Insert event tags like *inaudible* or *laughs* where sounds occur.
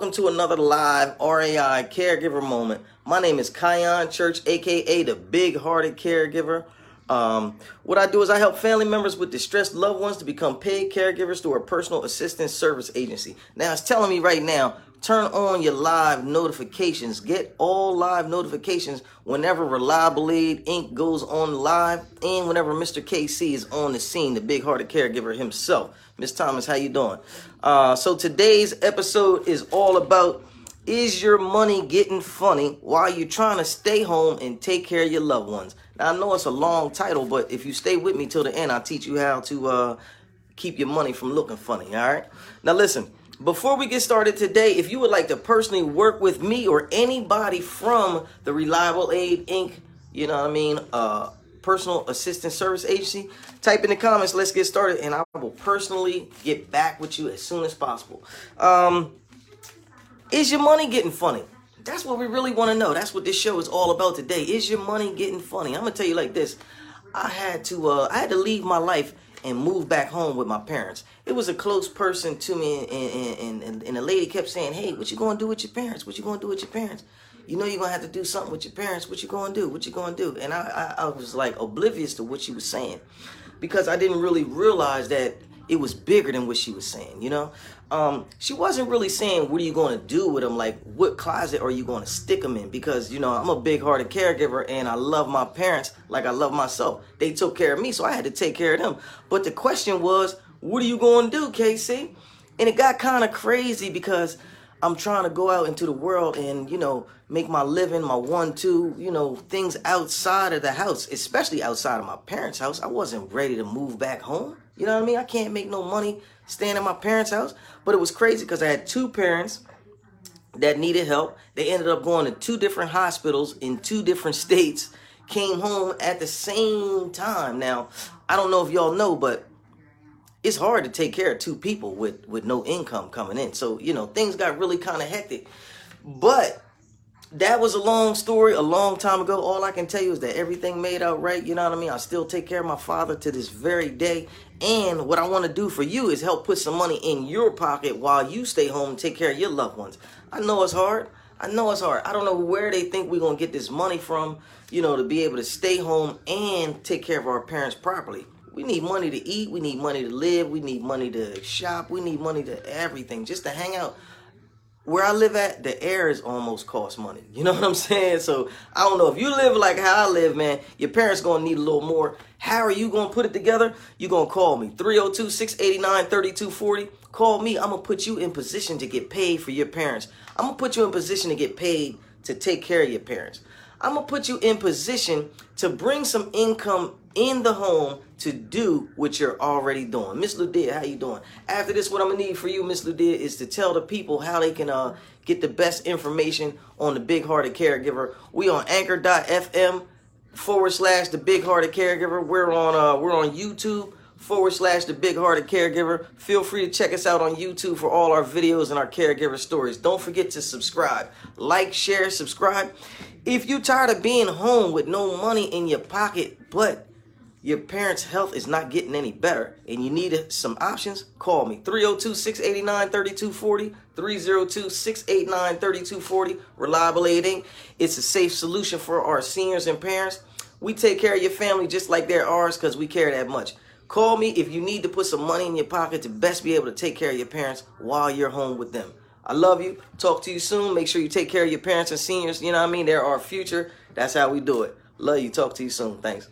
welcome to another live RAI caregiver moment. My name is Kion Church, aka the Big Hearted Caregiver. Um, what I do is I help family members with distressed loved ones to become paid caregivers through a personal assistance service agency. Now it's telling me right now, turn on your live notifications. Get all live notifications whenever Reliable Aid Inc. goes on live and whenever Mr. KC is on the scene, the big hearted caregiver himself. Miss Thomas, how you doing? Uh, so today's episode is all about is your money getting funny while you're trying to stay home and take care of your loved ones? Now, I know it's a long title, but if you stay with me till the end, I'll teach you how to uh, keep your money from looking funny, all right? Now, listen, before we get started today, if you would like to personally work with me or anybody from the Reliable Aid Inc., you know what I mean, uh, personal assistance service agency, type in the comments, let's get started, and I will personally get back with you as soon as possible. Um, is your money getting funny? That's what we really want to know. That's what this show is all about today. Is your money getting funny? I'm gonna tell you like this. I had to uh, I had to leave my life and moved back home with my parents. It was a close person to me, and, and, and, the lady kept saying, "Hey, what you gonna do with your parents? What you gonna do with your parents? You know you're gonna have to do something with your parents. What you gonna do? What you gonna do?" And I, I, I was like oblivious to what she was saying because I didn't really realize that it was bigger than what she was saying. You know, um, she wasn't really saying what are you going to do with them like what closet are you going to stick them in? Because you know i'm a big hearted caregiver and i love my parents like i love myself. They took care of me so i had to take care of them. But the question was what are you going to do Casey? and it got kind of crazy because i'm trying to go out into the world and you know make my living my one two you know things outside of the house especially outside of my parents house. I wasn't ready to move back home you know what i mean i can't make no money staying at my parents' house. But it was crazy because I had two parents that needed help. They ended up going to two different hospitals in two different *laughs* states, came home at the same time. Now, I don't know if y'all know, but it's hard to take care of two people with with no income coming in. So, you know, things got really kind of hectic. But that was a long story a long time ago. All I can tell you is that everything made out right. You know what I mean? I still take care of my father to this very day. And what I want to do for you is help put some money in your pocket while you stay home and take care of your loved ones. I know it's hard. I know it's hard. I don't know where they think we're going to get this money from, you know, to be able to stay home and take care of our parents properly. We need money to eat. We need money to live. We need money to shop. We need money to everything just to hang out where I live at, the air is almost cost money. You know what I'm saying? So I don't know if you live like how I live, man. Your parents gonna need a little more. How are you gonna put it together? You gonna call me 302-689-3240. Call me. I'm gonna put you in position to get paid for your parents. I'm gonna put you in position to get paid to take care of your parents. I'm gonna put you in position to bring some income in the home to do what you're already doing. Miss Ludia, how you doing? After this, what I'm gonna need for you, Miss Ludia, is to tell the people how they can uh, get the best information on the Big Hearted Caregiver. We on Anchor.fm forward slash the Big Hearted Caregiver. We're on uh, we're on YouTube forward slash the Big Hearted Caregiver. Feel free to check us out on YouTube for all our videos and our caregiver stories. Don't forget to subscribe, like, share, subscribe. If you're tired of being home with no money in your pocket, but your parents' health is not getting any better and you need some options, call me 302 689 3240. 302 689 3240. Reliable Aid Inc. It's a safe solution for our seniors and parents. We take care of your family just like they're ours because we care that much. Call me if you need to put some money in your pocket to best be able to take care of your parents while you're home with them. I love you. Talk to you soon. Make sure you take care of your parents and seniors. You know what I mean? They're our future. That's how we do it. Love you. Talk to you soon. Thanks.